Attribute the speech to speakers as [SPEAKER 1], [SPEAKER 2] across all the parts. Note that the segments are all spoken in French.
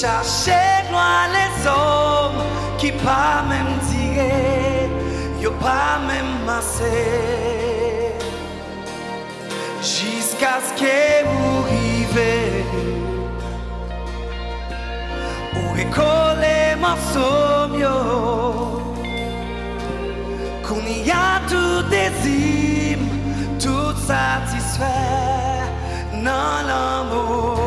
[SPEAKER 1] Cherchez loin les hommes qui pas même tiré, yo pas même massé. Jusqu'à ce que vous arrivez, ou récoller mon sommeil. Qu'on y a tout désir, tout satisfait dans l'amour.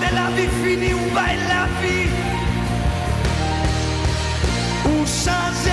[SPEAKER 1] de la vie finie, où va la vie? Où change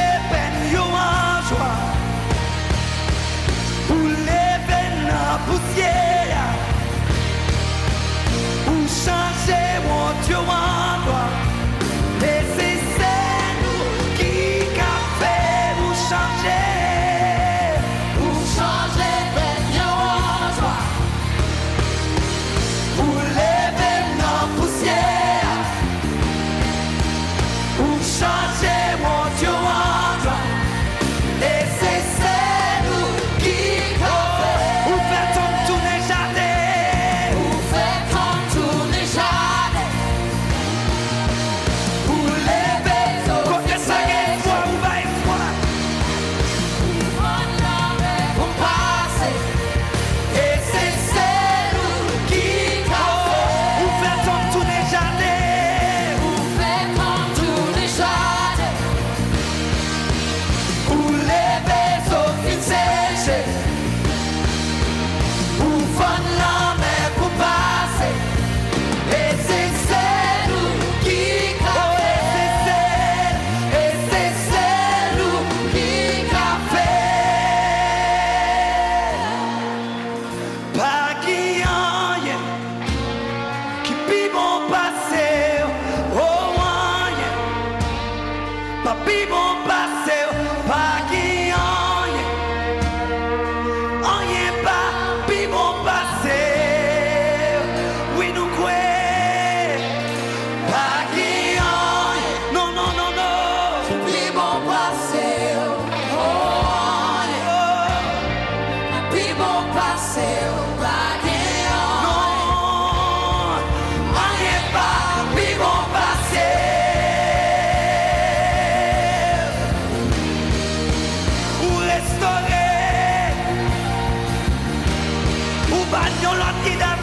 [SPEAKER 1] people.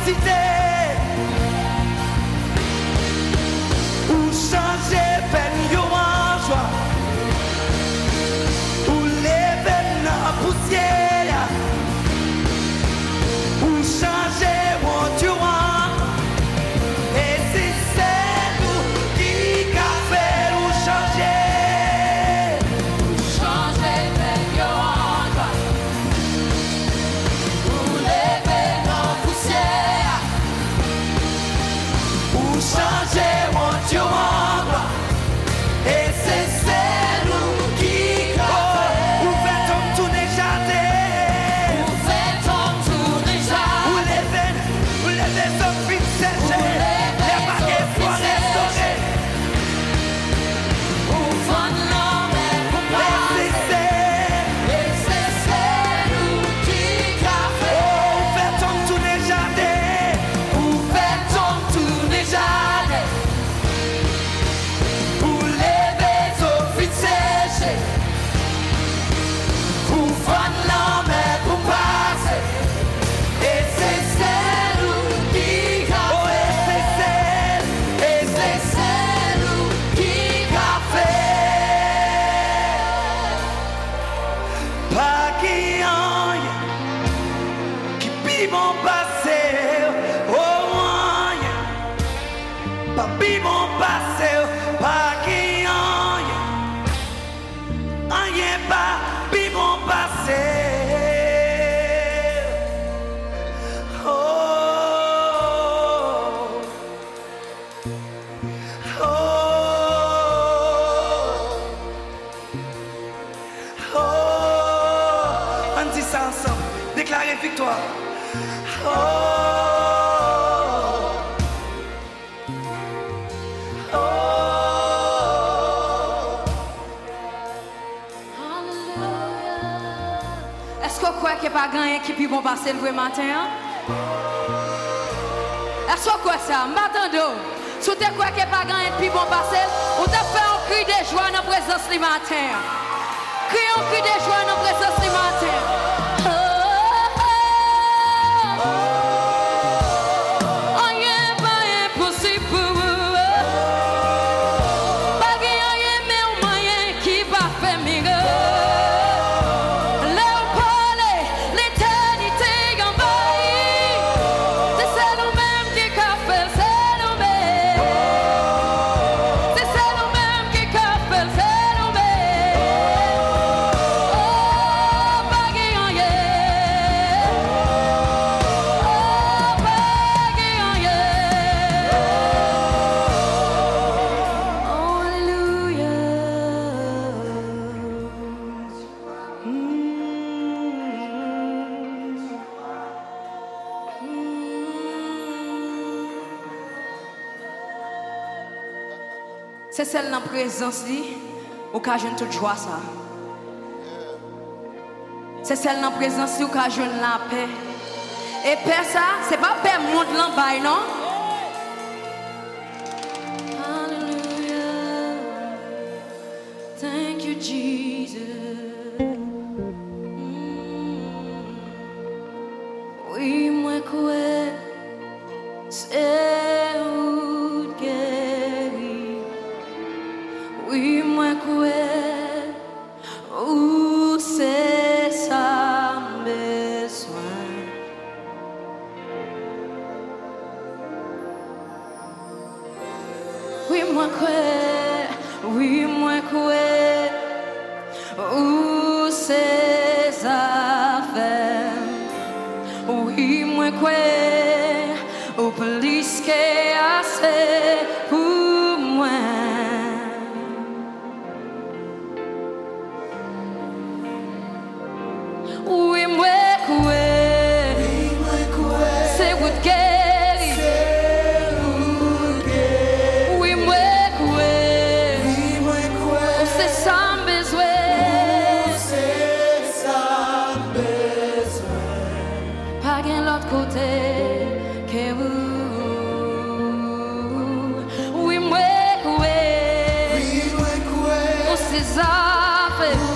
[SPEAKER 1] cité ou changer peine.
[SPEAKER 2] Gagné qui peut bon passer le vrai matin? hein? Est-ce croit ça? M'attendons. Si tu crois qu'il pas gagné peut bon passer, on t'a fait un cri de joie dans la présence du matin. Cri un cri de joie dans la présence du matin. Dans la présence li, ou ka toute joie ça. C'est celle dans la présence li, ou ka la paix. Et paix ça, c'est pas paix monde l'en non? Hallelujah. Thank you, Jesus. Oui, moi quoi, au plus qu'est assez quoi,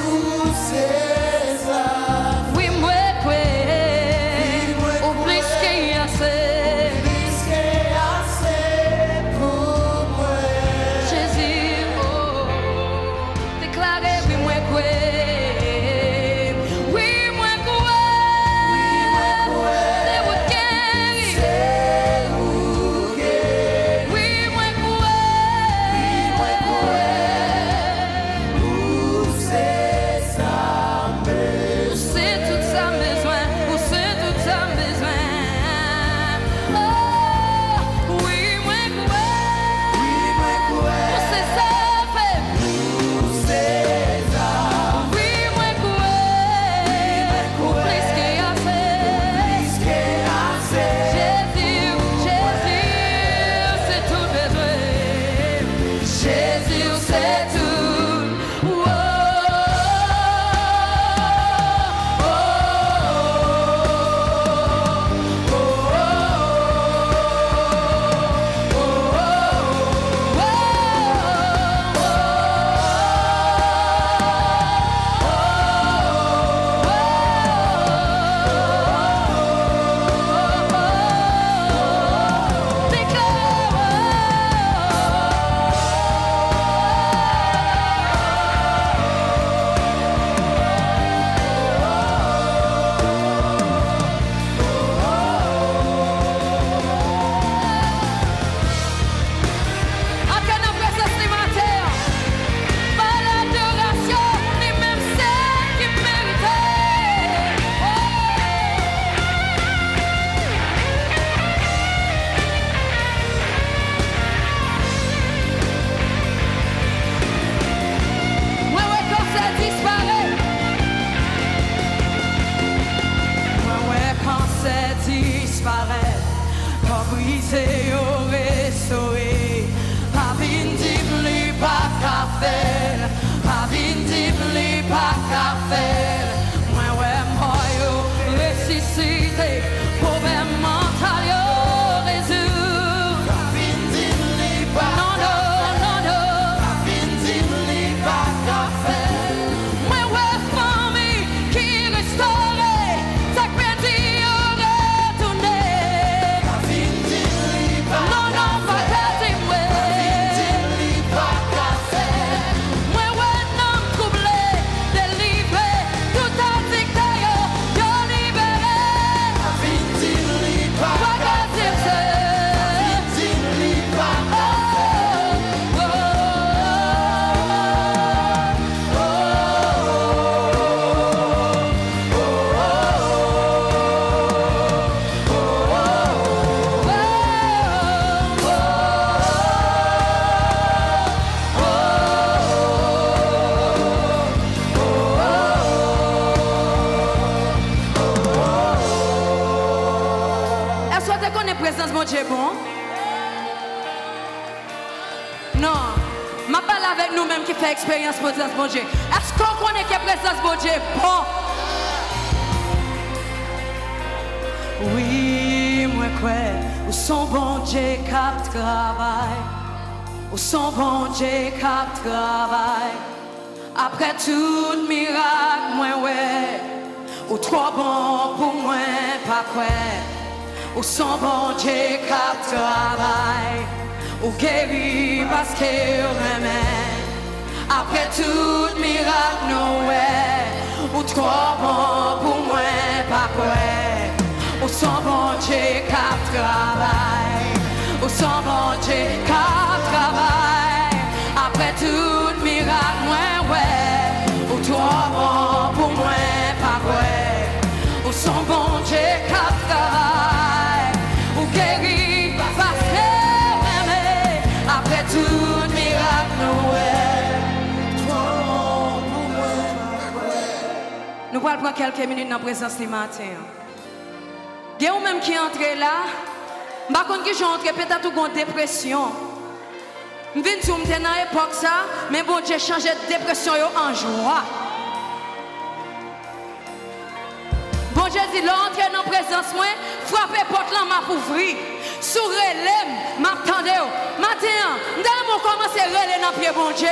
[SPEAKER 2] expérience présence bon Dieu. Est-ce qu'on connaît que présence bon Dieu? Bon? Oui, moi quoi, où son bon Dieu cap travail? Où son bon Dieu cap travail? Après tout miracle, moi ouais. Ou trop bon pour moi, pas quoi. Où son bon Dieu cap travail? Ou guéri parce que remet. Après tout miracle, ouais. Ou trop bon pour moi, pas quoi. Ou son bon Dieu cap travail. Ou son bon Dieu cap travail. Après tout miracle, moi ouais. Ou trop bon pour moi, pas quoi. Ou son bon Dieu cap Nous allons prendre quelques minutes dans la présence du matin. Il y a même qui est entré là. Je ne sais pas entré, peut-être une dépression. Je viens de dire dans l'époque ça, mais bon Dieu changé de dépression en joie. Bon Dieu dit, là, entrer dans la présence, moi, frappez porte là, m'a ouvri. Sourez l'aime, m'attendez. Matin, nous commencer à relayer dans le pied, bon Dieu.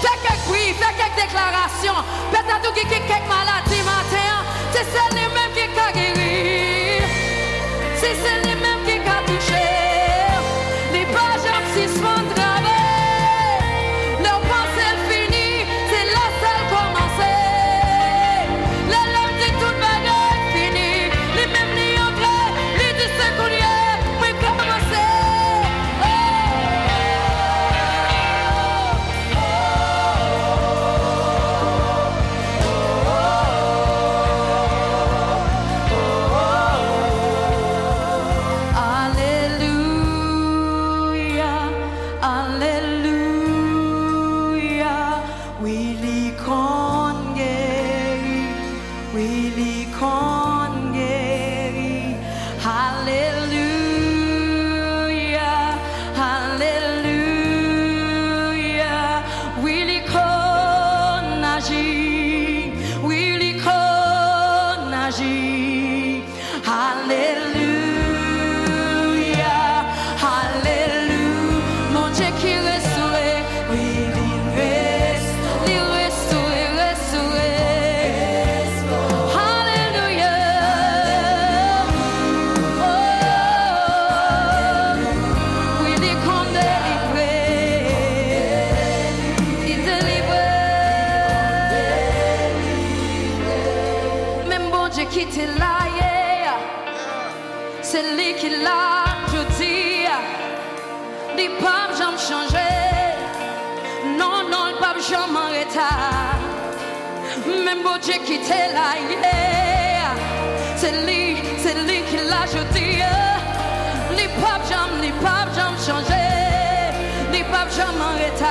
[SPEAKER 2] Fais quelques bruits, fais quelques déclarations. Peut-être qu'il y a quelques maladies, matin. C'est celle-là qui a guéri. C'est Même bon Dieu qui t'est là, c'est lui, c'est lui qui l'a, je dis. Les papes jamais, les papes jamais changé. Les papes jamais arrêté.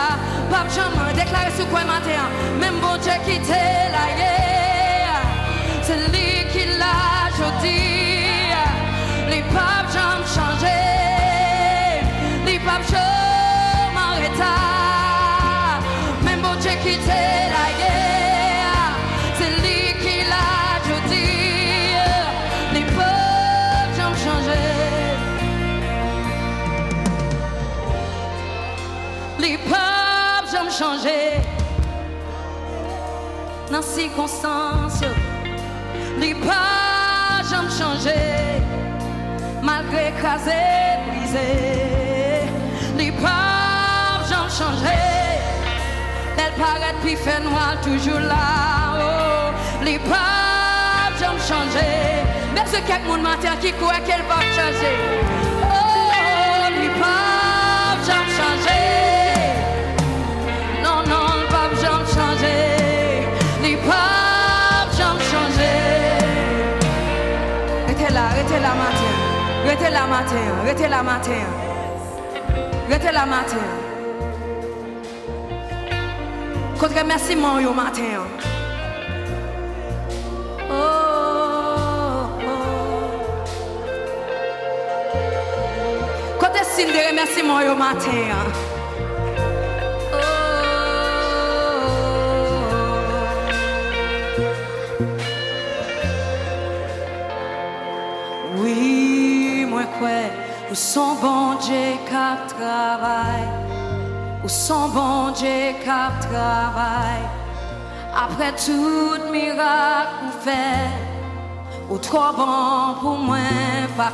[SPEAKER 2] Pape jamais déclaré sur quoi matin. Même bon Dieu qui t'est là, yeah. Jamais changé. Dans les circonstances, les papes jamais changé. Malgré écrasé, brisé, les papes jamais changé. Elle paraît puis fait noir toujours là. Oh, les papes jamais changé. Mais ce quelques monde matin qui croit qu'elle va changer. Oh, les papes Restez là matin, restez là matin. Restez là matin. Contre remerciement au matin. Oh, oh. signe de remerciement au matin. hein. Oh. Oui, où son bon Dieu cap travail, son bon Dieu cap travail. Après tout miracle fait, ou trop bon pour moi pas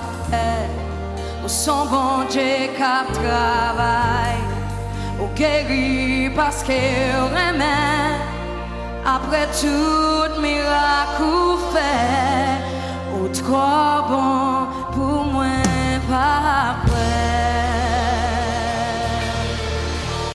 [SPEAKER 2] ou son bon Dieu cap travail, ou guéri parce que remet. Après tout miracle fait, ou trop bon up.